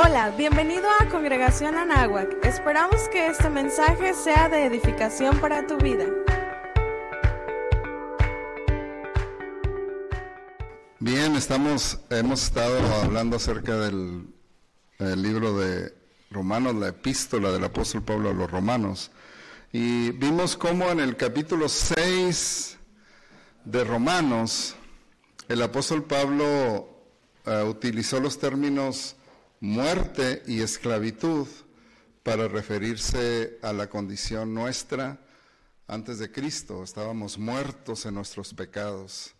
Hola, bienvenido a Congregación Anáhuac. Esperamos que este mensaje sea de edificación para tu vida. Bien, estamos, hemos estado hablando acerca del, libro de Romanos, la epístola del apóstol Pablo a los romanos. Y vimos cómo en el capítulo 6 de Romanos, el apóstol Pablo eh, utilizó los términos muerte y esclavitud para referirse a la condición nuestra antes de Cristo. Estábamos muertos en nuestros pecados.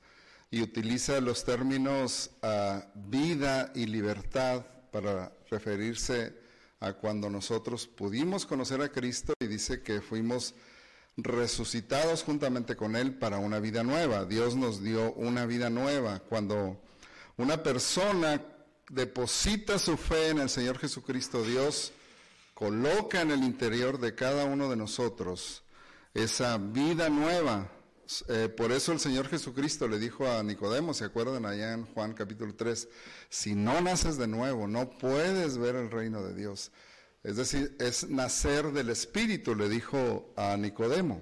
Y utiliza los términos ah, vida y libertad para referirse a cuando nosotros pudimos conocer a Cristo y dice que fuimos resucitados juntamente con Él para una vida nueva. Dios nos dio una vida nueva. Cuando una persona deposita su fe en el Señor Jesucristo, Dios coloca en el interior de cada uno de nosotros esa vida nueva. Eh, por eso el Señor Jesucristo le dijo a Nicodemo, ¿se acuerdan allá en Juan capítulo 3? Si no naces de nuevo, no puedes ver el reino de Dios. Es decir, es nacer del Espíritu, le dijo a Nicodemo.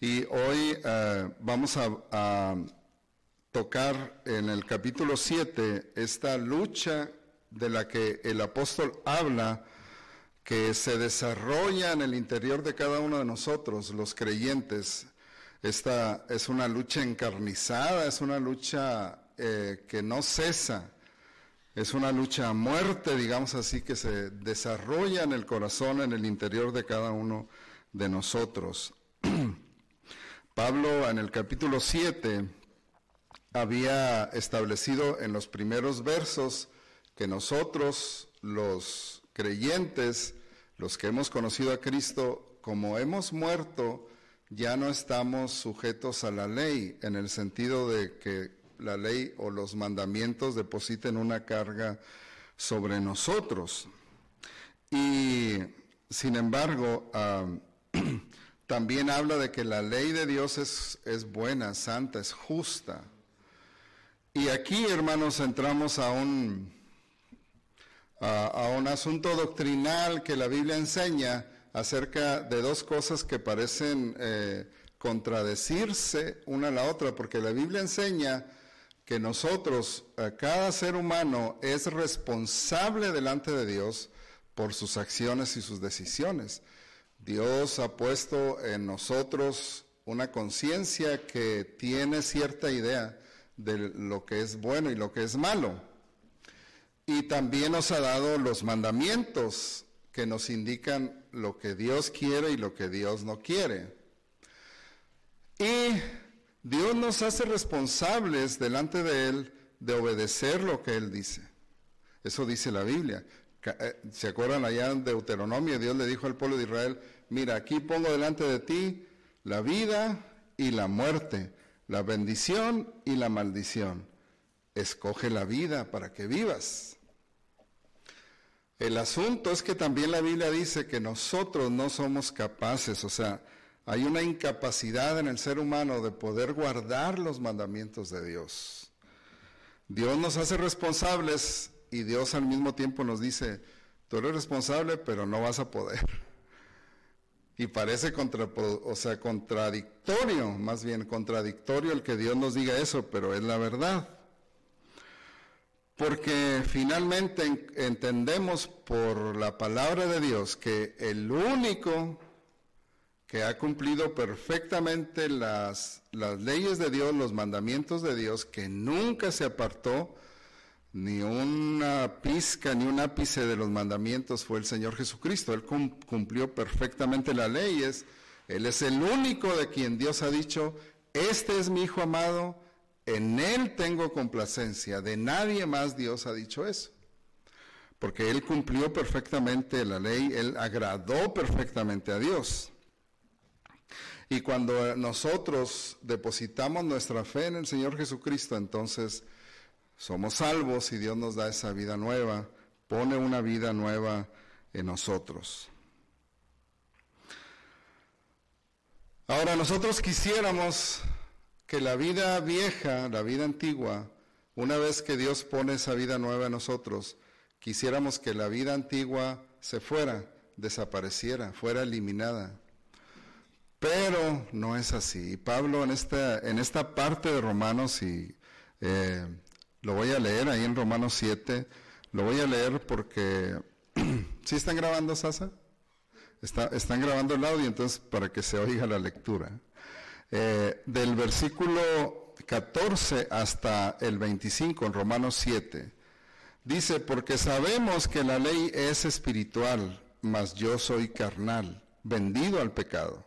Y hoy eh, vamos a tocar en el capítulo 7 esta lucha de la que el apóstol habla, que se desarrolla en el interior de cada uno de nosotros, los creyentes. Esta es una lucha encarnizada, es una lucha eh, que no cesa, es una lucha a muerte, digamos así, que se desarrolla en el corazón, en el interior de cada uno de nosotros. Pablo en el capítulo 7 había establecido en los primeros versos que nosotros, los creyentes, los que hemos conocido a Cristo, como hemos muerto, ya no estamos sujetos a la ley, en el sentido de que la ley o los mandamientos depositen una carga sobre nosotros. Y sin embargo, también habla de que la ley de Dios es, es buena, santa, es justa. Y aquí, hermanos, entramos a un, a, un asunto doctrinal que la Biblia enseña acerca de dos cosas que parecen eh, contradecirse una a la otra, porque la Biblia enseña que nosotros, cada ser humano, es responsable delante de Dios por sus acciones y sus decisiones. Dios ha puesto en nosotros una conciencia que tiene cierta idea de lo que es bueno y lo que es malo. Y también nos ha dado los mandamientos que nos indican lo que Dios quiere y lo que Dios no quiere. Y Dios nos hace responsables delante de Él de obedecer lo que Él dice. Eso dice la Biblia. Eh, ¿Se acuerdan allá en Deuteronomio? Dios le dijo al pueblo de Israel, mira, aquí pongo delante de ti la vida y la muerte la bendición y la maldición. Escoge la vida para que vivas. El asunto es que también la Biblia dice que nosotros no somos capaces, o sea, hay una incapacidad en el ser humano de poder guardar los mandamientos de Dios. Dios nos hace responsables y Dios al mismo tiempo nos dice, tú eres responsable, pero no vas a poder. Y parece contra, o sea, contradictorio, más bien contradictorio el que Dios nos diga eso, pero es la verdad. Porque finalmente entendemos por la palabra de Dios que el único que ha cumplido perfectamente las, las leyes de Dios, los mandamientos de Dios, que nunca se apartó ni una pizca, ni un ápice de los mandamientos fue el Señor Jesucristo. Él cumplió perfectamente las leyes. Él es el único de quien Dios ha dicho, este es mi Hijo amado, en Él tengo complacencia. De nadie más Dios ha dicho eso. Porque Él cumplió perfectamente la ley, Él agradó perfectamente a Dios. Y cuando nosotros depositamos nuestra fe en el Señor Jesucristo, entonces somos salvos y Dios nos da esa vida nueva, pone una vida nueva en nosotros. Ahora nosotros quisiéramos que la vida vieja, la vida antigua, una vez que Dios pone esa vida nueva en nosotros, quisiéramos que la vida antigua se fuera, desapareciera, fuera eliminada. Pero no es así. Y Pablo en esta, en esta parte de Romanos, y eh, lo voy a leer ahí en Romanos 7, lo voy a leer porque... ¿Sí están grabando, Sasa? Está, están grabando el audio, entonces para que se oiga la lectura. Eh, del versículo 14 hasta el 25 en Romanos 7, dice, porque sabemos que la ley es espiritual, mas yo soy carnal, vendido al pecado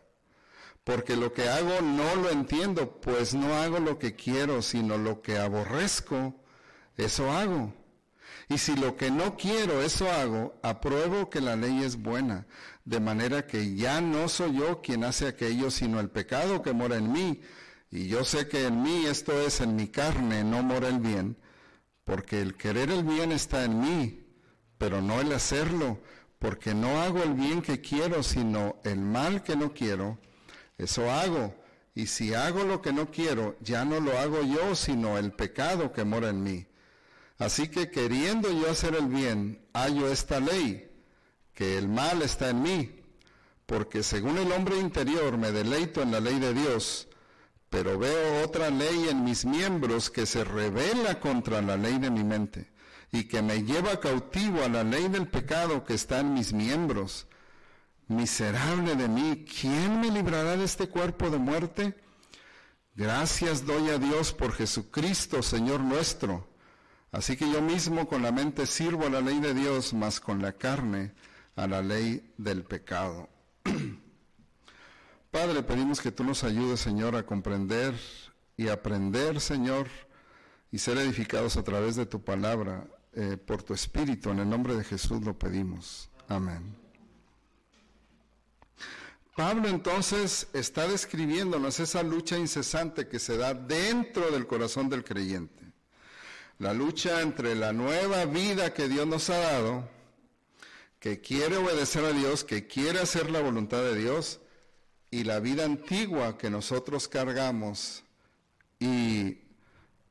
porque lo que hago no lo entiendo, pues no hago lo que quiero, sino lo que aborrezco, eso hago. Y si lo que no quiero, eso hago, apruebo que la ley es buena, de manera que ya no soy yo quien hace aquello, sino el pecado que mora en mí. Y yo sé que en mí, esto es, en mi carne, no mora el bien, porque el querer el bien está en mí, pero no el hacerlo, porque no hago el bien que quiero, sino el mal que no quiero eso hago. Y si hago lo que no quiero, ya no lo hago yo, sino el pecado que mora en mí. Así que queriendo yo hacer el bien, hallo esta ley, que el mal está en mí, porque según el hombre interior me deleito en la ley de Dios, pero veo otra ley en mis miembros que se revela contra la ley de mi mente y que me lleva cautivo a la ley del pecado que está en mis miembros. Miserable de mí, ¿quién me librará de este cuerpo de muerte? Gracias doy a Dios por Jesucristo, Señor nuestro. Así que yo mismo con la mente sirvo a la ley de Dios, mas con la carne a la ley del pecado. Padre, pedimos que tú nos ayudes, Señor, a comprender y aprender, Señor, y ser edificados a través de tu palabra, eh, por tu Espíritu. En el nombre de Jesús lo pedimos. Amén. Pablo entonces está describiéndonos esa lucha incesante que se da dentro del corazón del creyente. La lucha entre la nueva vida que Dios nos ha dado, que quiere obedecer a Dios, que quiere hacer la voluntad de Dios, y la vida antigua que nosotros cargamos y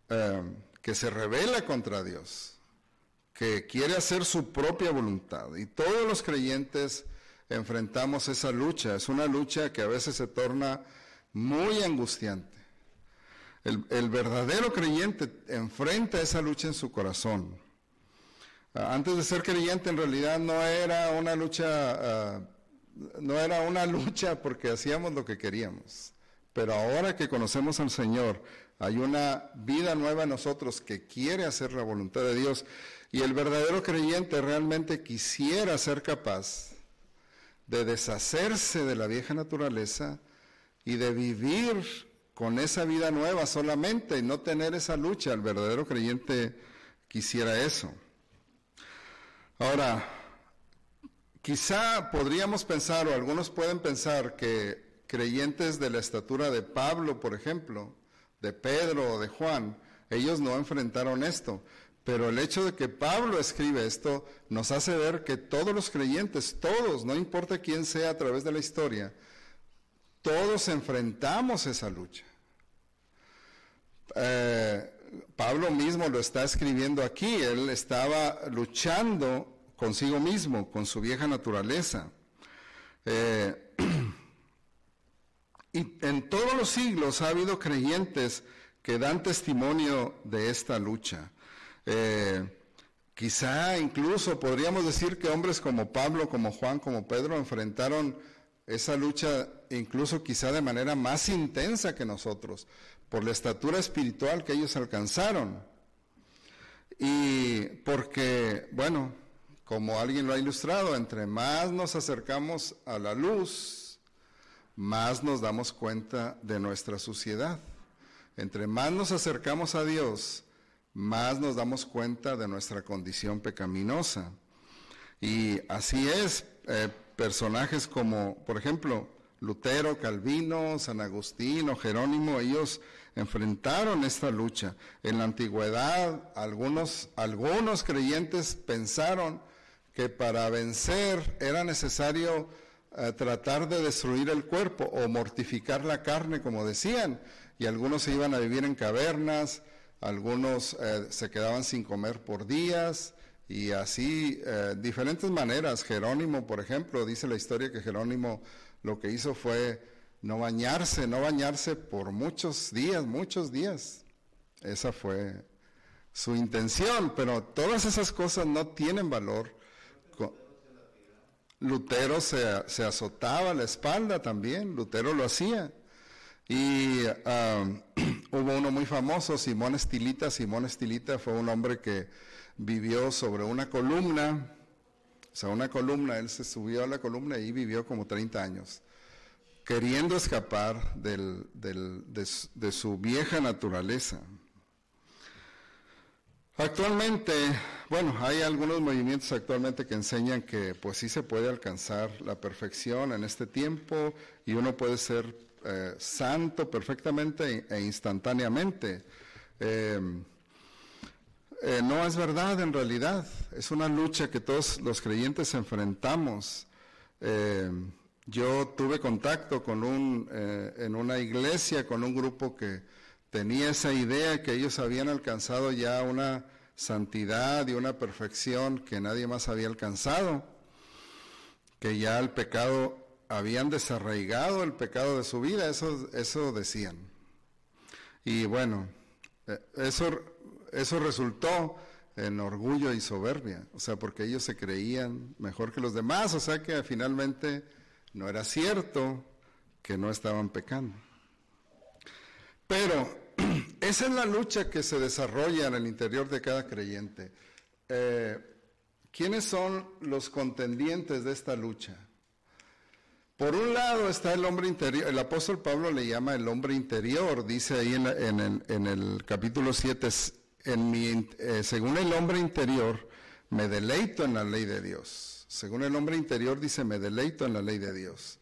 eh, que se revela contra Dios, que quiere hacer su propia voluntad. Y todos los creyentes enfrentamos esa lucha. Es una lucha que a veces se torna muy angustiante. El, verdadero creyente enfrenta esa lucha en su corazón. Ah, antes de ser creyente en realidad no era una lucha, ah, no era una lucha porque hacíamos lo que queríamos. Pero ahora que conocemos al Señor, hay una vida nueva en nosotros que quiere hacer la voluntad de Dios. Y el verdadero creyente realmente quisiera ser capaz de deshacerse de la vieja naturaleza y de vivir con esa vida nueva solamente y no tener esa lucha. El verdadero creyente quisiera eso. Ahora, quizá podríamos pensar, o algunos pueden pensar, que creyentes de la estatura de Pablo, por ejemplo, de Pedro o de Juan, ellos no enfrentaron esto. Pero el hecho de que Pablo escribe esto nos hace ver que todos los creyentes, todos, no importa quién sea a través de la historia, todos enfrentamos esa lucha. Eh, Pablo mismo lo está escribiendo aquí, él estaba luchando consigo mismo, con su vieja naturaleza. Eh, y en todos los siglos ha habido creyentes que dan testimonio de esta lucha. Eh, quizá incluso podríamos decir que hombres como Pablo, como Juan, como Pedro enfrentaron esa lucha incluso quizá de manera más intensa que nosotros, por la estatura espiritual que ellos alcanzaron. Y porque, bueno, como alguien lo ha ilustrado, entre más nos acercamos a la luz, más nos damos cuenta de nuestra suciedad. Entre más nos acercamos a Dios, más nos damos cuenta de nuestra condición pecaminosa. Y así es, eh, personajes como, por ejemplo, Lutero, Calvino, San Agustín o Jerónimo, ellos enfrentaron esta lucha. En la antigüedad, algunos, algunos creyentes pensaron que para vencer era necesario eh, tratar de destruir el cuerpo o mortificar la carne, como decían, y algunos se iban a vivir en cavernas, algunos eh, se quedaban sin comer por días y así eh, diferentes maneras. Jerónimo, por ejemplo, dice la historia que Jerónimo lo que hizo fue no bañarse, no bañarse por muchos días, muchos días. Esa fue su intención, pero todas esas cosas no tienen valor. Lutero se, se azotaba la espalda también, Lutero lo hacía. Y hubo uno muy famoso, Simón Estilita. Simón Estilita fue un hombre que vivió sobre una columna, o sea, una columna, él se subió a la columna y vivió como 30 años, queriendo escapar de, su vieja naturaleza. Actualmente, bueno, hay algunos movimientos actualmente que enseñan que pues sí se puede alcanzar la perfección en este tiempo y uno puede ser eh, santo perfectamente e instantáneamente. Eh, eh, no es verdad en realidad, es una lucha que todos los creyentes enfrentamos. Eh, yo tuve contacto con un, eh, en una iglesia con un grupo que tenía esa idea que ellos habían alcanzado ya una santidad y una perfección que nadie más había alcanzado, que ya el pecado, habían desarraigado el pecado de su vida, eso, eso decían. Y bueno, eso eso resultó en orgullo y soberbia, o sea, porque ellos se creían mejor que los demás, o sea que finalmente no era cierto que no estaban pecando. Pero esa es la lucha que se desarrolla en el interior de cada creyente. Eh, ¿Quiénes son los contendientes de esta lucha? Por un lado está el hombre interior, el apóstol Pablo le llama el hombre interior, dice ahí en, el, en el capítulo 7, eh, según el hombre interior, me deleito en la ley de Dios. Según el hombre interior dice, me deleito en la ley de Dios.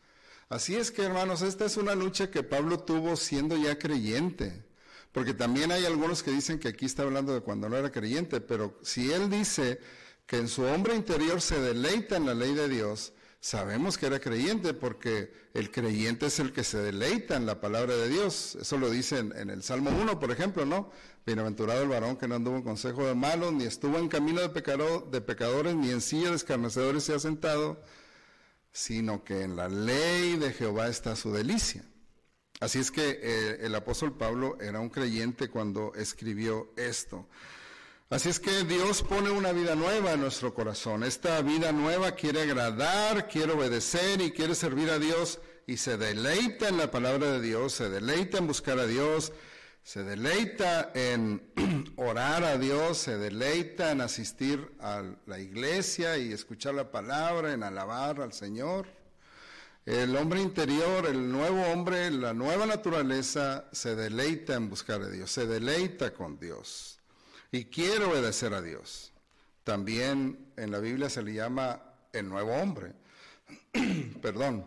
Así es que, hermanos, esta es una lucha que Pablo tuvo siendo ya creyente. Porque también hay algunos que dicen que aquí está hablando de cuando no era creyente, pero si él dice que en su hombre interior se deleita en la ley de Dios, sabemos que era creyente porque el creyente es el que se deleita en la palabra de Dios. Eso lo dice en, el Salmo 1, por ejemplo, ¿no? Bienaventurado el varón que no anduvo en consejo de malos, ni estuvo en camino de, de pecadores, ni en silla de escarnecedores se ha sentado, sino que en la ley de Jehová está su delicia. Así es que eh, el apóstol Pablo era un creyente cuando escribió esto. Así es que Dios pone una vida nueva en nuestro corazón. Esta vida nueva quiere agradar, quiere obedecer y quiere servir a Dios y se deleita en la palabra de Dios, se deleita en buscar a Dios, se deleita en orar a Dios, se deleita en asistir a la iglesia y escuchar la palabra, en alabar al Señor. El hombre interior, el nuevo hombre, la nueva naturaleza, se deleita en buscar a Dios, se deleita con Dios y quiere obedecer a Dios. También en la Biblia se le llama el nuevo hombre. Perdón,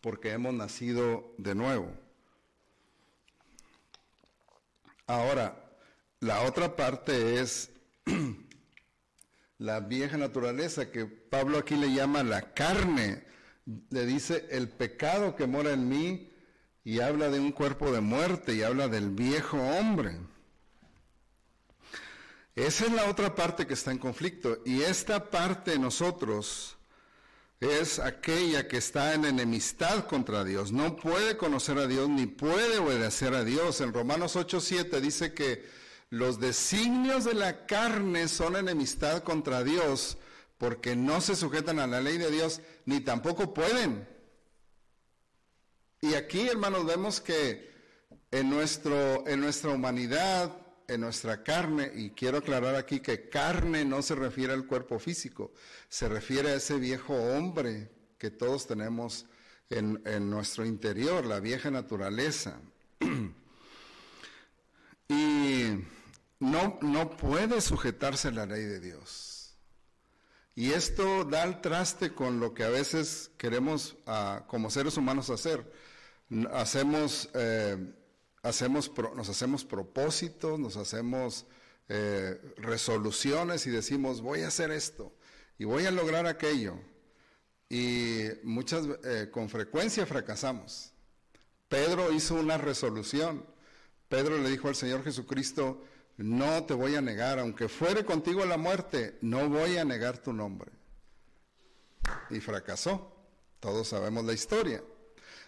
porque hemos nacido de nuevo. Ahora, la otra parte es la vieja naturaleza que Pablo aquí le llama la carne. Le dice el pecado que mora en mí y habla de un cuerpo de muerte y habla del viejo hombre. Esa es la otra parte que está en conflicto. Y esta parte de nosotros es aquella que está en enemistad contra Dios. No puede conocer a Dios ni puede obedecer a Dios. En Romanos 8:7 dice que los designios de la carne son enemistad contra Dios porque no se sujetan a la ley de Dios ni tampoco pueden. Y aquí, hermanos, vemos que en, nuestro, en nuestra humanidad en nuestra carne, y quiero aclarar aquí que carne no se refiere al cuerpo físico, se refiere a ese viejo hombre que todos tenemos en, nuestro interior, la vieja naturaleza. y no, no puede sujetarse a la ley de Dios. Y esto da el traste con lo que a veces queremos ah, como seres humanos hacer. Hacemos... Eh, hacemos, nos hacemos propósitos, nos hacemos eh, resoluciones y decimos, voy a hacer esto y voy a lograr aquello. Y muchas, eh, con frecuencia fracasamos. Pedro hizo una resolución. Pedro le dijo al Señor Jesucristo, no te voy a negar, aunque fuere contigo la muerte, no voy a negar tu nombre. Y fracasó. Todos sabemos la historia.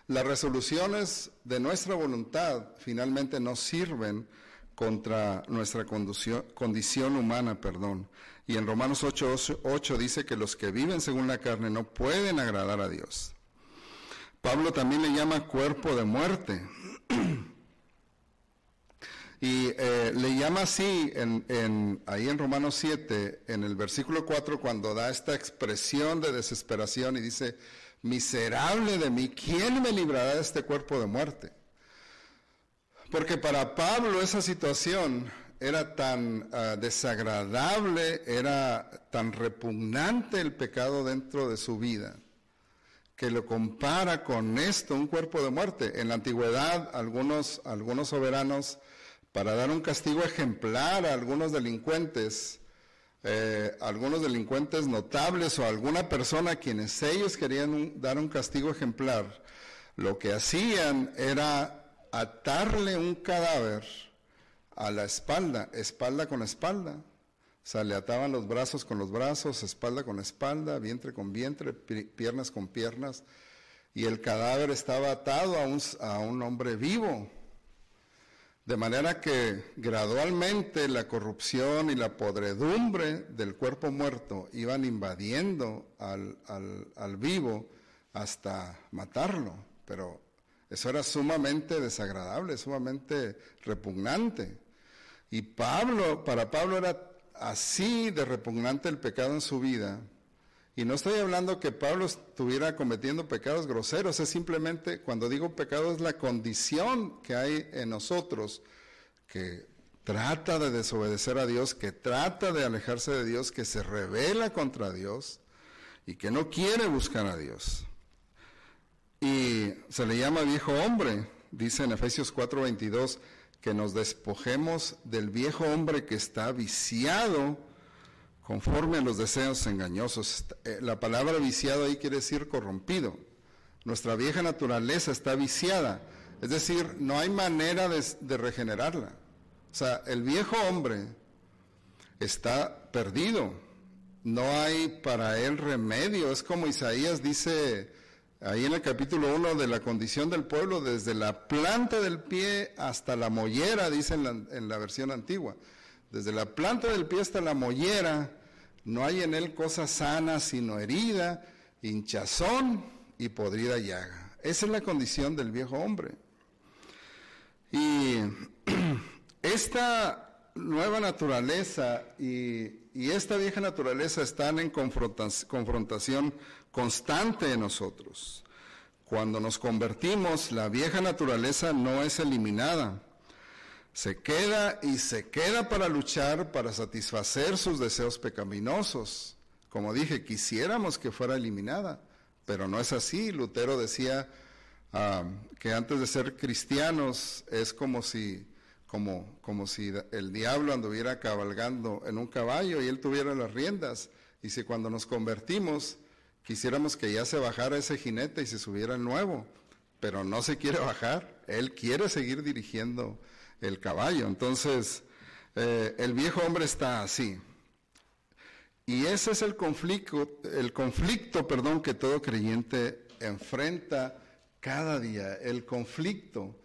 Las resoluciones de nuestra voluntad finalmente no sirven contra nuestra condición, humana, perdón. Y en Romanos 8, 8, dice que los que viven según la carne no pueden agradar a Dios. Pablo también le llama cuerpo de muerte. y eh, le llama así en, ahí en Romanos 7, en el versículo 4, cuando da esta expresión de desesperación y dice, miserable de mí, ¿quién me librará de este cuerpo de muerte? Porque para Pablo esa situación era tan ah, desagradable, era tan repugnante el pecado dentro de su vida, que lo compara con esto, un cuerpo de muerte. En la antigüedad, algunos, algunos soberanos, para dar un castigo ejemplar a algunos delincuentes, eh, algunos delincuentes notables o alguna persona a quienes ellos querían dar un castigo ejemplar, lo que hacían era atarle un cadáver a la espalda, espalda con espalda. O sea, le ataban los brazos con los brazos, espalda con espalda, vientre con vientre, piernas con piernas, y el cadáver estaba atado a un, a un hombre vivo. De manera que gradualmente la corrupción y la podredumbre del cuerpo muerto iban invadiendo al, al, vivo hasta matarlo. Pero eso era sumamente desagradable, sumamente repugnante. Y Pablo, para Pablo era así de repugnante el pecado en su vida. Y no estoy hablando que Pablo estuviera cometiendo pecados groseros, es simplemente, cuando digo pecado, es la condición que hay en nosotros, que trata de desobedecer a Dios, que trata de alejarse de Dios, que se revela contra Dios y que no quiere buscar a Dios. Y se le llama viejo hombre, dice en Efesios 4:22, que nos despojemos del viejo hombre que está viciado conforme a los deseos engañosos. Eh, la palabra viciado ahí quiere decir corrompido. Nuestra vieja naturaleza está viciada, es decir, no hay manera de, regenerarla. O sea, el viejo hombre está perdido, no hay para él remedio. Es como Isaías dice ahí en el capítulo 1 de la condición del pueblo, desde la planta del pie hasta la mollera, dice en la, en la versión antigua. Desde la planta del pie hasta la mollera, no hay en él cosa sana, sino herida, hinchazón y podrida llaga. Esa es la condición del viejo hombre. Y esta nueva naturaleza y, esta vieja naturaleza están en confrontación constante en nosotros. Cuando nos convertimos, la vieja naturaleza no es eliminada se queda y se queda para luchar, para satisfacer sus deseos pecaminosos. Como dije, quisiéramos que fuera eliminada, pero no es así. Lutero decía ah, que antes de ser cristianos es como si, como, como si el diablo anduviera cabalgando en un caballo y él tuviera las riendas. Y si cuando nos convertimos quisiéramos que ya se bajara ese jinete y se subiera el nuevo, pero no se quiere bajar, él quiere seguir dirigiendo el caballo. Entonces, eh, el viejo hombre está así. Y ese es el conflicto, el conflicto, perdón, que todo creyente enfrenta cada día. El conflicto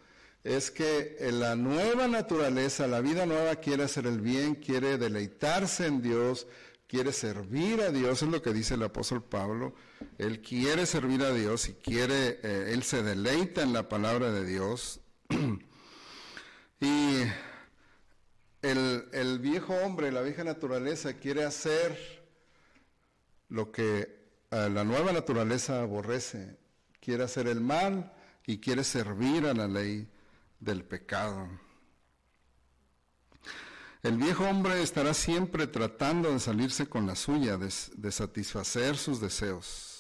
es que la nueva naturaleza, la vida nueva quiere hacer el bien, quiere deleitarse en Dios, quiere servir a Dios, es lo que dice el apóstol Pablo. Él quiere servir a Dios y quiere, eh, él se deleita en la palabra de Dios. Y el, viejo hombre, la vieja naturaleza quiere hacer lo que eh, la nueva naturaleza aborrece, quiere hacer el mal y quiere servir a la ley del pecado. El viejo hombre estará siempre tratando de salirse con la suya, de satisfacer sus deseos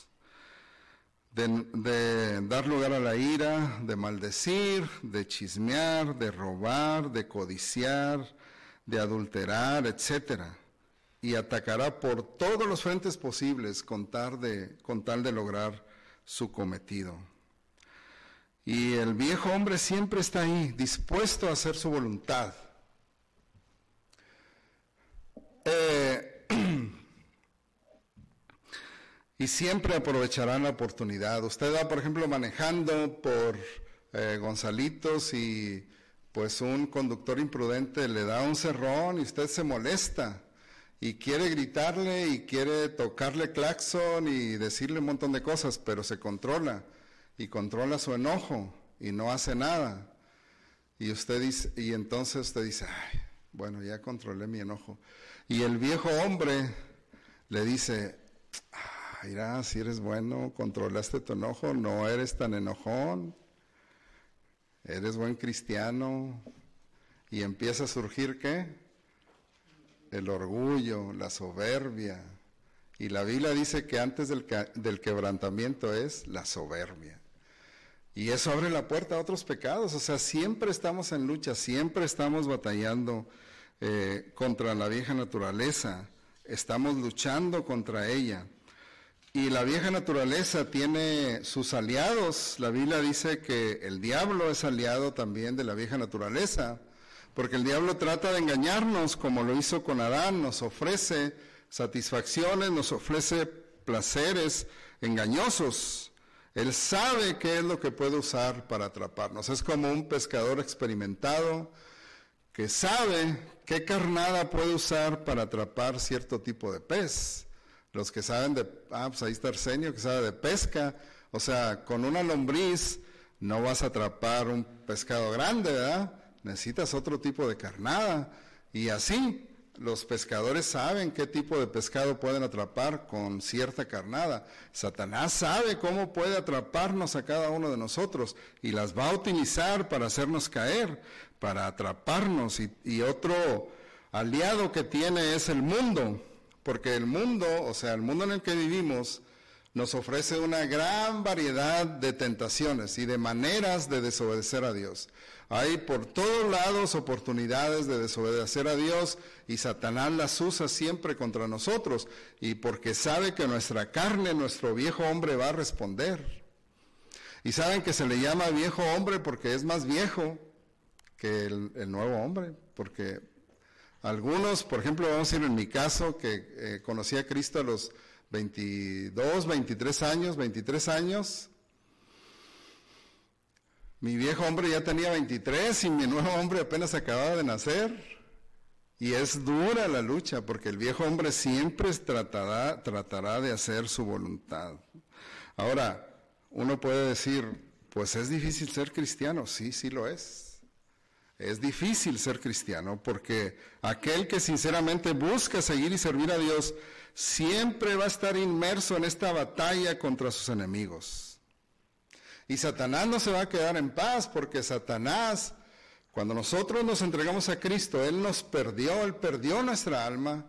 de, dar lugar a la ira, de maldecir, de chismear, de robar, de codiciar, de adulterar, etc. Y atacará por todos los frentes posibles con tal de, con tal de lograr su cometido. Y el viejo hombre siempre está ahí, dispuesto a hacer su voluntad. Y siempre aprovecharán la oportunidad. Usted va, por ejemplo, manejando por eh, Gonzalitos y pues un conductor imprudente le da un cerrón y usted se molesta y quiere gritarle y quiere tocarle claxon y decirle un montón de cosas, pero se controla y controla su enojo y no hace nada. Y usted y entonces usted dice, bueno, ya controlé mi enojo. Y el viejo hombre le dice, mira, si eres bueno, controlaste tu enojo, no eres tan enojón, eres buen cristiano. Y empieza a surgir qué? El orgullo, la soberbia. Y la Biblia dice que antes del, quebrantamiento es la soberbia. Y eso abre la puerta a otros pecados. O sea, siempre estamos en lucha, siempre estamos batallando eh, contra la vieja naturaleza. Estamos luchando contra ella. Y la vieja naturaleza tiene sus aliados. La Biblia dice que el diablo es aliado también de la vieja naturaleza, porque el diablo trata de engañarnos como lo hizo con Adán, nos ofrece satisfacciones, nos ofrece placeres engañosos. Él sabe qué es lo que puede usar para atraparnos. Es como un pescador experimentado que sabe qué carnada puede usar para atrapar cierto tipo de pez. Los que saben de, ah, pues ahí está Arsenio, que sabe de pesca. O sea, con una lombriz no vas a atrapar un pescado grande, ¿verdad? Necesitas otro tipo de carnada. Y así, los pescadores saben qué tipo de pescado pueden atrapar con cierta carnada. Satanás sabe cómo puede atraparnos a cada uno de nosotros y las va a utilizar para hacernos caer, para atraparnos. Y, otro aliado que tiene es el mundo, porque el mundo, o sea, el mundo en el que vivimos, nos ofrece una gran variedad de tentaciones y de maneras de desobedecer a Dios. Hay por todos lados oportunidades de desobedecer a Dios y Satanás las usa siempre contra nosotros y porque sabe que nuestra carne, nuestro viejo hombre va a responder. Y saben que se le llama viejo hombre porque es más viejo que el, nuevo hombre, porque algunos, por ejemplo, vamos a ir en mi caso, que eh, conocí a Cristo a los 22, 23 años, 23 años, mi viejo hombre ya tenía 23 y mi nuevo hombre apenas acababa de nacer. Y es dura la lucha porque el viejo hombre siempre tratará, tratará de hacer su voluntad. Ahora, uno puede decir, pues es difícil ser cristiano. Sí, sí lo es. Es difícil ser cristiano porque aquel que sinceramente busca seguir y servir a Dios siempre va a estar inmerso en esta batalla contra sus enemigos. Y Satanás no se va a quedar en paz porque Satanás, cuando nosotros nos entregamos a Cristo, Él nos perdió, Él perdió nuestra alma.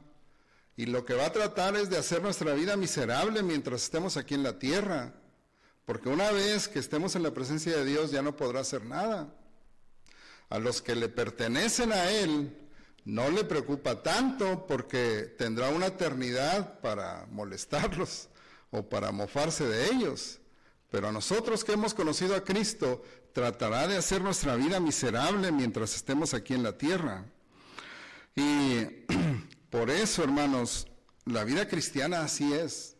Y lo que va a tratar es de hacer nuestra vida miserable mientras estemos aquí en la tierra. Porque una vez que estemos en la presencia de Dios ya no podrá hacer nada. A los que le pertenecen a Él no le preocupa tanto porque tendrá una eternidad para molestarlos o para mofarse de ellos. Pero a nosotros que hemos conocido a Cristo, tratará de hacer nuestra vida miserable mientras estemos aquí en la tierra. Y por eso, hermanos, la vida cristiana así es.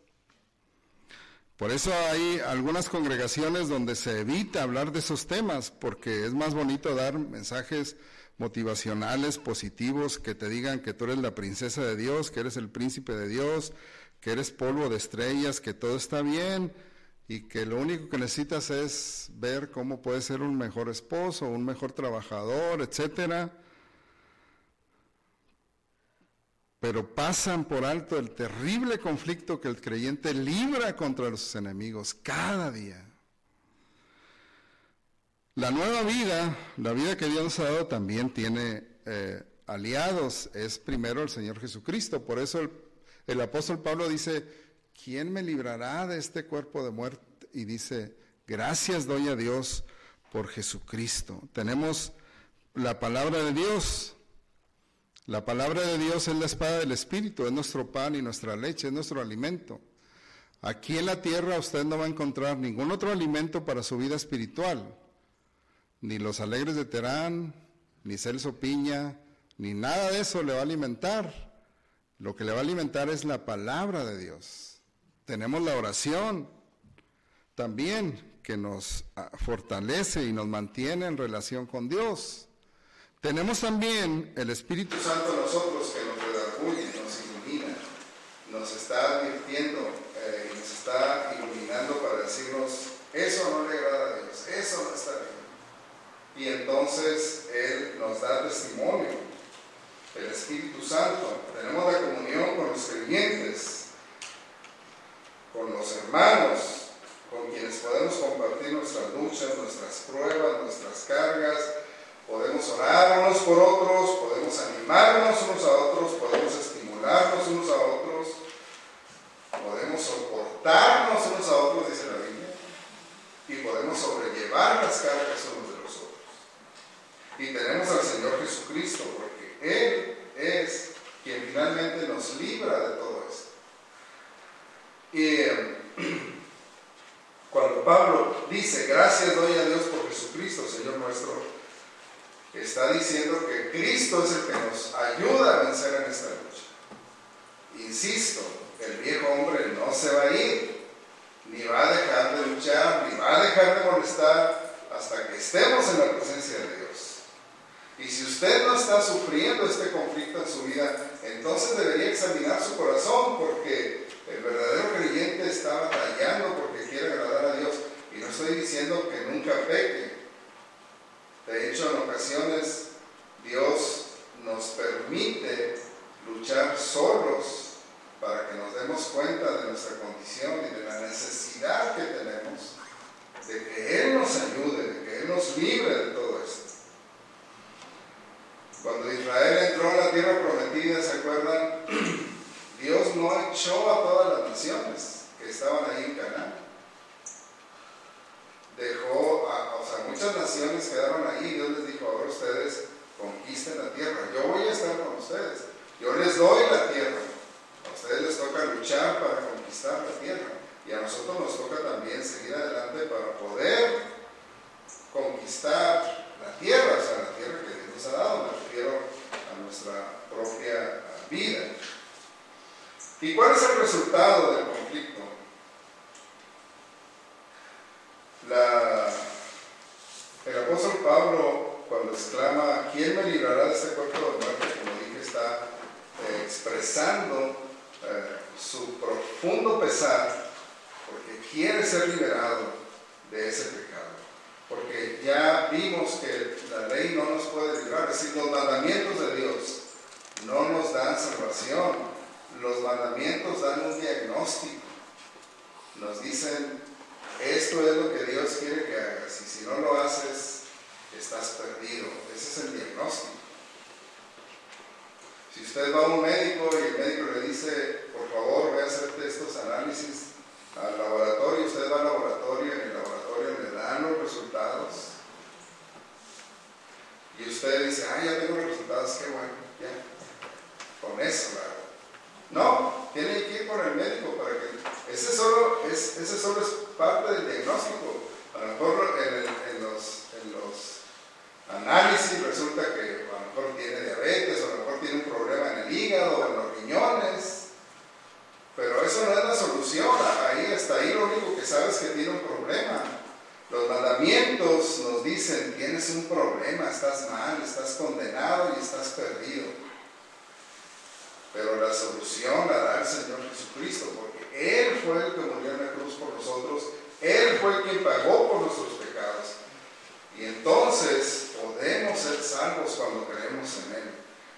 Por eso hay algunas congregaciones donde se evita hablar de esos temas, porque es más bonito dar mensajes motivacionales, positivos, que te digan que tú eres la princesa de Dios, que eres el príncipe de Dios, que eres polvo de estrellas, que todo está bien y que lo único que necesitas es ver cómo puedes ser un mejor esposo, un mejor trabajador, etcétera. Pero pasan por alto el terrible conflicto que el creyente libra contra los enemigos cada día. La nueva vida, la vida que Dios nos ha dado, también tiene eh, aliados. Es primero el Señor Jesucristo. Por eso el, el apóstol Pablo dice, ¿quién me librará de este cuerpo de muerte? Y dice, gracias doy a Dios por Jesucristo. Tenemos la palabra de Dios. La palabra de Dios es la espada del Espíritu, es nuestro pan y nuestra leche, es nuestro alimento. Aquí en la tierra usted no va a encontrar ningún otro alimento para su vida espiritual. Ni los alegres de Terán, ni Celso Piña, ni nada de eso le va a alimentar. Lo que le va a alimentar es la palabra de Dios. Tenemos la oración también que nos fortalece y nos mantiene en relación con Dios. Tenemos también el Espíritu Santo en nosotros que nos redarguye, nos ilumina, nos está advirtiendo eh, nos está iluminando para decirnos, eso no le agrada a Dios, eso no está bien. Y entonces Él nos da testimonio, el Espíritu Santo. Tenemos la comunión con los creyentes, con los hermanos, con quienes podemos compartir nuestras luchas, nuestras pruebas, nuestras cargas Podemos orar unos por otros, podemos animarnos unos a otros, podemos estimularnos unos a otros, podemos soportarnos unos a otros, dice la Biblia, y podemos sobrellevar las cargas unos de los otros. Y tenemos al Señor Jesucristo, porque Él es quien finalmente nos libra de todo esto. Y eh, cuando Pablo dice, gracias doy a Dios por Jesucristo, Señor nuestro, está diciendo que Cristo es el que nos ayuda a vencer en esta lucha. Insisto, el viejo hombre no se va a ir, ni va a dejar de luchar, ni va a dejar de molestar hasta que estemos en la presencia de Dios. Y si usted no está sufriendo este conflicto en su vida, entonces debería examinar su corazón porque el verdadero creyente está batallando porque quiere agradar a Dios. Y no estoy diciendo que nunca peque, de hecho, en ocasiones Dios nos permite luchar solos para que nos demos cuenta de nuestra condición y de la necesidad que tenemos de que Él nos ayude, de que Él nos libre de todo esto. Cuando Israel entró en la tierra prometida, ¿se acuerdan? Dios no echó a todas las naciones que estaban ahí en Canaán dejó, a, o sea, muchas naciones quedaron ahí, Dios les dijo, ahora ustedes conquisten la tierra, yo voy a estar con ustedes, yo les doy la tierra, a ustedes les toca luchar para conquistar la tierra y a nosotros nos toca también seguir adelante para poder conquistar la tierra, o sea, la tierra que Dios nos ha dado, me refiero a nuestra propia vida. ¿Y cuál es el resultado del conflicto? El apóstol Pablo, cuando exclama, ¿quién me librará de este cuerpo de muerte? Como dije, está eh, expresando eh, su profundo pesar porque quiere ser liberado de ese pecado. Porque ya vimos que la ley no nos puede librar, es decir, los mandamientos de Dios no nos dan salvación. Los mandamientos dan un diagnóstico. Nos dicen esto es lo que Dios quiere que hagas y si no lo haces, estás perdido. Ese es el diagnóstico. Si usted va a un médico y el médico le dice, por favor, voy a hacerte estos análisis al laboratorio, usted va al laboratorio y en el laboratorio le dan los resultados. Y usted dice, ah, ya tengo los resultados, qué bueno, ya. Con eso, ¿verdad? No, tiene que ir con el médico para que... Ese solo es, ese solo es parte del diagnóstico. A lo mejor en, los, análisis resulta que a lo mejor tiene diabetes, o a lo mejor tiene un problema en el hígado en los riñones. Pero eso no es la solución. Ahí hasta ahí lo único que sabes es que tiene un problema. Los mandamientos nos dicen, tienes un problema, estás mal, estás condenado y estás perdido. Pero la solución la da el Señor Jesucristo, porque Él fue el que murió en la cruz por nosotros, Él fue quien pagó por nuestros pecados. Y entonces podemos ser salvos cuando creemos en Él.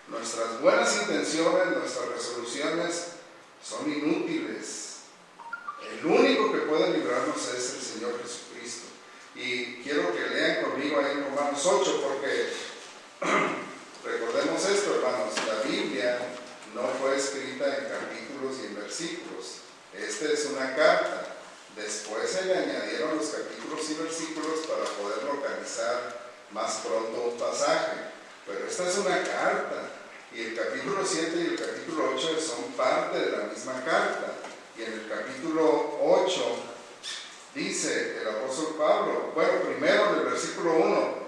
Nuestras buenas intenciones, nuestras resoluciones son inútiles. El único que puede librarnos es el Señor Jesucristo. Y quiero que lean conmigo ahí en Romanos 8, porque recordemos esto, hermanos, la Biblia no fue escrita en capítulos y en versículos. Esta es una carta. Después se le añadieron los capítulos y versículos para poder localizar más pronto un pasaje. Pero esta es una carta. Y el capítulo 7 y el capítulo 8 son parte de la misma carta. Y en el capítulo 8 dice el apóstol Pablo, bueno, primero en el versículo 1,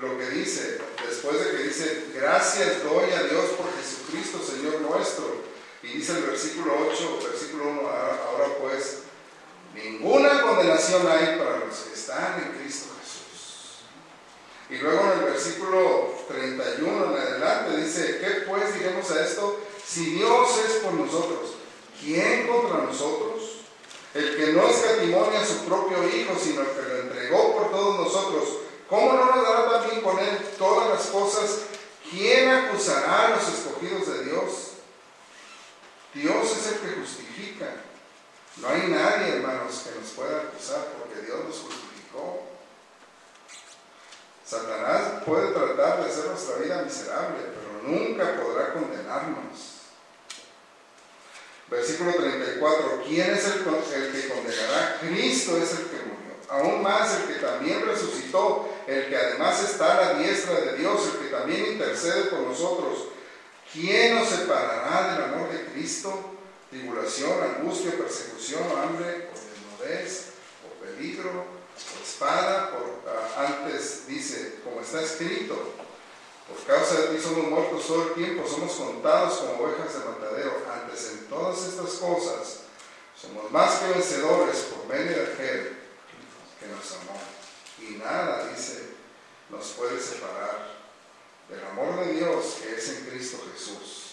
lo que dice, después de que dice, gracias doy a Dios por Jesucristo, Señor nuestro. Y dice el versículo 8, versículo 1, ahora salvación hay para los que están en Cristo Jesús. Y luego en el versículo 31 en adelante dice, ¿qué pues diremos a esto? Si Dios es por nosotros, ¿quién contra nosotros? El que no escatimonia a su propio Hijo, sino el que lo entregó por todos nosotros, ¿cómo no nos dará también con él todas las cosas? ¿Quién acusará a los escogidos de Dios? Dios es el que justifica. No hay nadie, hermanos, que nos pueda acusar porque Dios nos justificó. Satanás puede tratar de hacer nuestra vida miserable, pero nunca podrá condenarnos. Versículo 34. ¿Quién es el, que condenará? Cristo es el que murió. Aún más el que también resucitó, el que además está a la diestra de Dios, el que también intercede por nosotros. ¿Quién nos separará del amor de Cristo? tribulación, angustia, persecución, hambre, o desnudez, o peligro, o espada, uh, antes dice, como está escrito, por causa de ti somos muertos todo el tiempo, somos contados como ovejas de matadero. Antes en todas estas cosas somos más que vencedores por medio de aquel que nos amó. Y nada, dice, nos puede separar del amor de Dios que es en Cristo Jesús.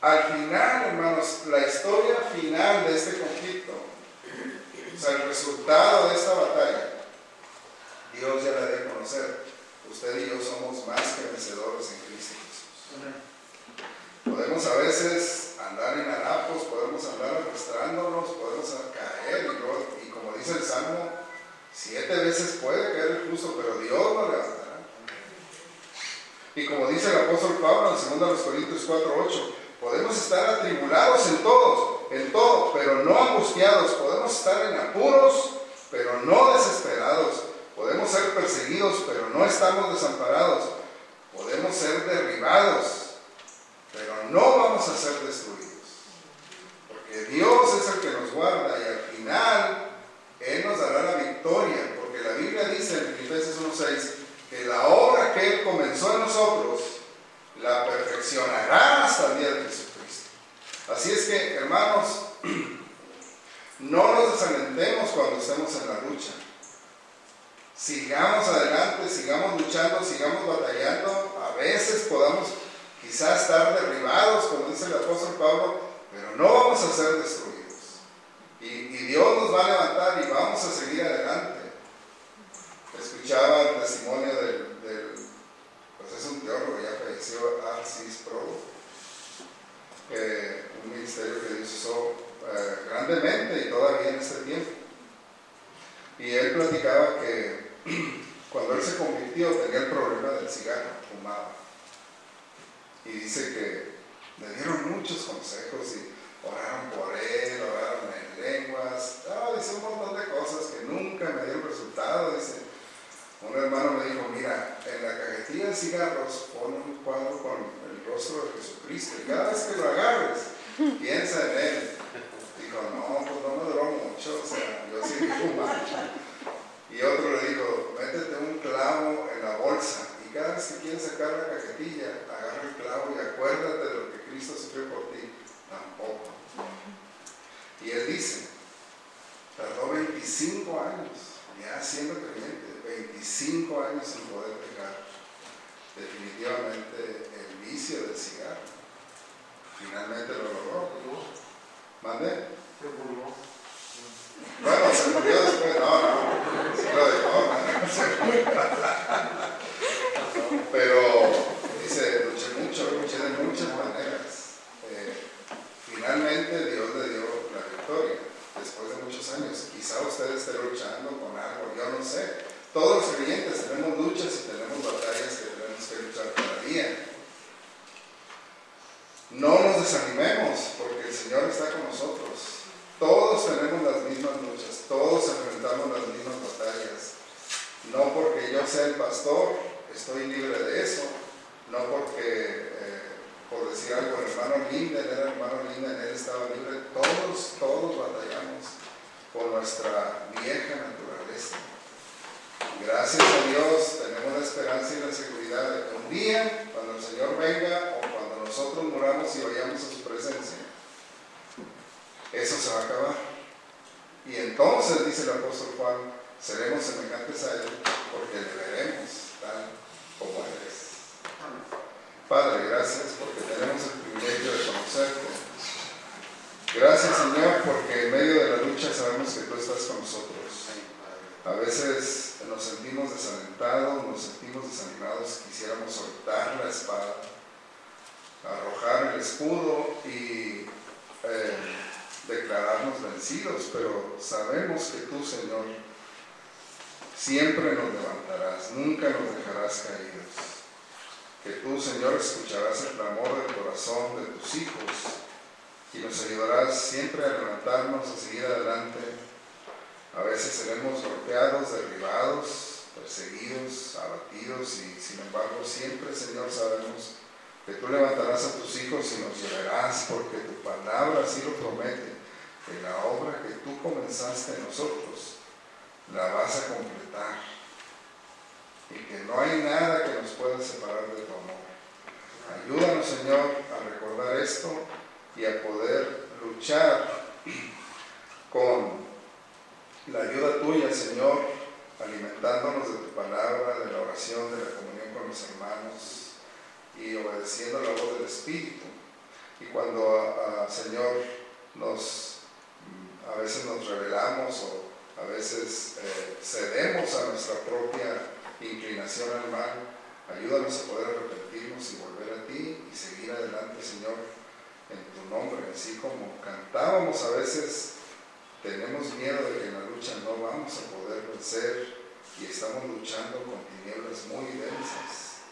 Al final, hermanos, la historia final de este conflicto, o sea, el resultado de esta batalla, Dios ya la debe conocer. Usted y yo somos más que vencedores en Cristo Jesús. Podemos a veces andar en harapos, podemos andar arrastrándonos, podemos caer y, y como dice el Salmo, siete veces puede caer el justo, pero Dios lo levantará. Y como dice el apóstol Pablo en 2 Corintios 4, 8, Podemos estar atribulados en todos, en todo, pero no angustiados. Podemos estar en apuros, pero no desesperados. Podemos ser perseguidos, pero no estamos desamparados. Podemos ser derribados, pero no vamos a ser destruidos. Porque Dios es el que nos guarda y al final Él nos dará la victoria. Porque la Biblia dice en Filipenses 1.6 que la obra que Él comenzó en nosotros, la perfeccionará hasta el día de Jesucristo. Así es que, hermanos, no nos desalentemos cuando estemos en la lucha. Sigamos adelante, sigamos luchando, sigamos batallando. A veces podamos quizás estar derribados, como dice el apóstol Pablo, pero no vamos a ser destruidos. Y, Dios nos va a levantar y vamos a seguir adelante. Escuchaba el testimonio del es un teólogo, ya falleció, Arcis Pro, un ministerio que Dios usó eh, grandemente y todavía en este tiempo. Y él platicaba que cuando él se convirtió tenía el problema del cigarro, fumaba. Y dice que me dieron muchos consejos y oraron por él, oraron en lenguas, ah, dice un montón de cosas que nunca me dieron resultado, dice, un hermano me dijo, mira, en la cajetilla de cigarros pon un cuadro con el rostro de Jesucristo y cada vez que lo agarres, piensa en él. Dijo, no, pues no me duró mucho, o sea, yo sí fumar. Y otro le dijo, métete un clavo en la bolsa y cada vez que quieres sacar la cajetilla, agarra el clavo y acuérdate de lo que Cristo sufrió por ti. Tampoco. Y él dice, tardó 25 años ya siendo creyente 25 años sin poder pecar, definitivamente el vicio del cigarro. Finalmente lo logró. ¿Mande? Bueno, se murió después, no, no, sí lo dejó. Pero dice, luché mucho, luché de muchas maneras. Eh, finalmente Dios le dio la victoria después de muchos años. Quizá usted esté luchando con algo, yo no sé. Todos los creyentes tenemos luchas y tenemos batallas que tenemos que luchar cada día. No nos desanimemos porque el Señor está con nosotros. Todos tenemos las mismas luchas, todos enfrentamos las mismas batallas. No porque yo sea el pastor, estoy libre de eso. No porque, eh, por decir algo, el hermano Linden era el hermano Linden, él estaba libre. Todos, todos batallamos por nuestra vieja naturaleza. Gracias a Dios tenemos la esperanza y la seguridad de que un día, cuando el Señor venga o cuando nosotros muramos y vayamos a su presencia, eso se va a acabar. entonces, dice el apóstol Juan, seremos semejantes a Él porque le veremos tal como Él es. Padre, gracias porque tenemos el privilegio de conocerte. Gracias Señor porque en medio de la lucha sabemos que tú estás con nosotros. A veces nos sentimos desalentados, nos sentimos desanimados, quisiéramos soltar la espada, arrojar el escudo y eh, declararnos vencidos, pero sabemos que tú, Señor, siempre nos levantarás, nunca nos dejarás caídos. Que tú, Señor, escucharás el clamor del corazón de tus hijos y nos ayudarás siempre a levantarnos, a seguir adelante. A veces seremos golpeados, derribados, perseguidos, abatidos y sin embargo siempre, Señor, sabemos que tú levantarás a tus hijos y nos llevarás porque tu palabra así lo promete, que la obra que tú comenzaste en nosotros la vas a completar y que no hay nada que nos pueda separar de tu amor. Ayúdanos, Señor, a recordar esto y a poder luchar con la ayuda tuya, Señor, alimentándonos de tu palabra, de la oración, de la comunión con los hermanos y obedeciendo la voz del Espíritu. Y cuando, Señor, nos, a veces nos revelamos o a veces eh, cedemos a nuestra propia inclinación al mal, ayúdanos a poder arrepentirnos y volver a ti y seguir adelante, Señor, en tu nombre. Así como cantábamos a veces, tenemos miedo de que en la lucha no vamos a poder vencer y estamos luchando con tinieblas muy densas.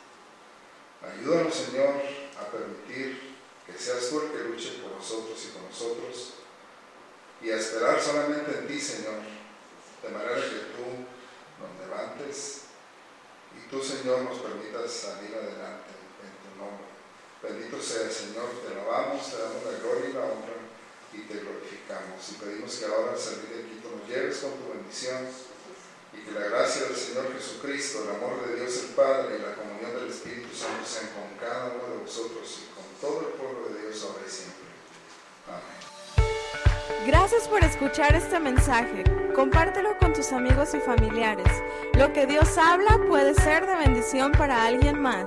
Ayúdanos, Señor, a permitir que seas tú el que luche por nosotros y con nosotros y a esperar solamente en ti, Señor, de manera que tú nos levantes y tú, Señor, nos permitas salir adelante en tu nombre. Bendito sea, Señor, te alabamos, te damos la gloria y la honra y te glorificamos. Y pedimos que ahora al salir de aquí tú nos lleves con tu bendición y que la gracia del Señor Jesucristo, el amor de Dios el Padre y la comunión del Espíritu Santo sean con cada uno de vosotros y con todo el pueblo de Dios ahora y siempre. Amén. Gracias por escuchar este mensaje. Compártelo con tus amigos y familiares. Lo que Dios habla puede ser de bendición para alguien más.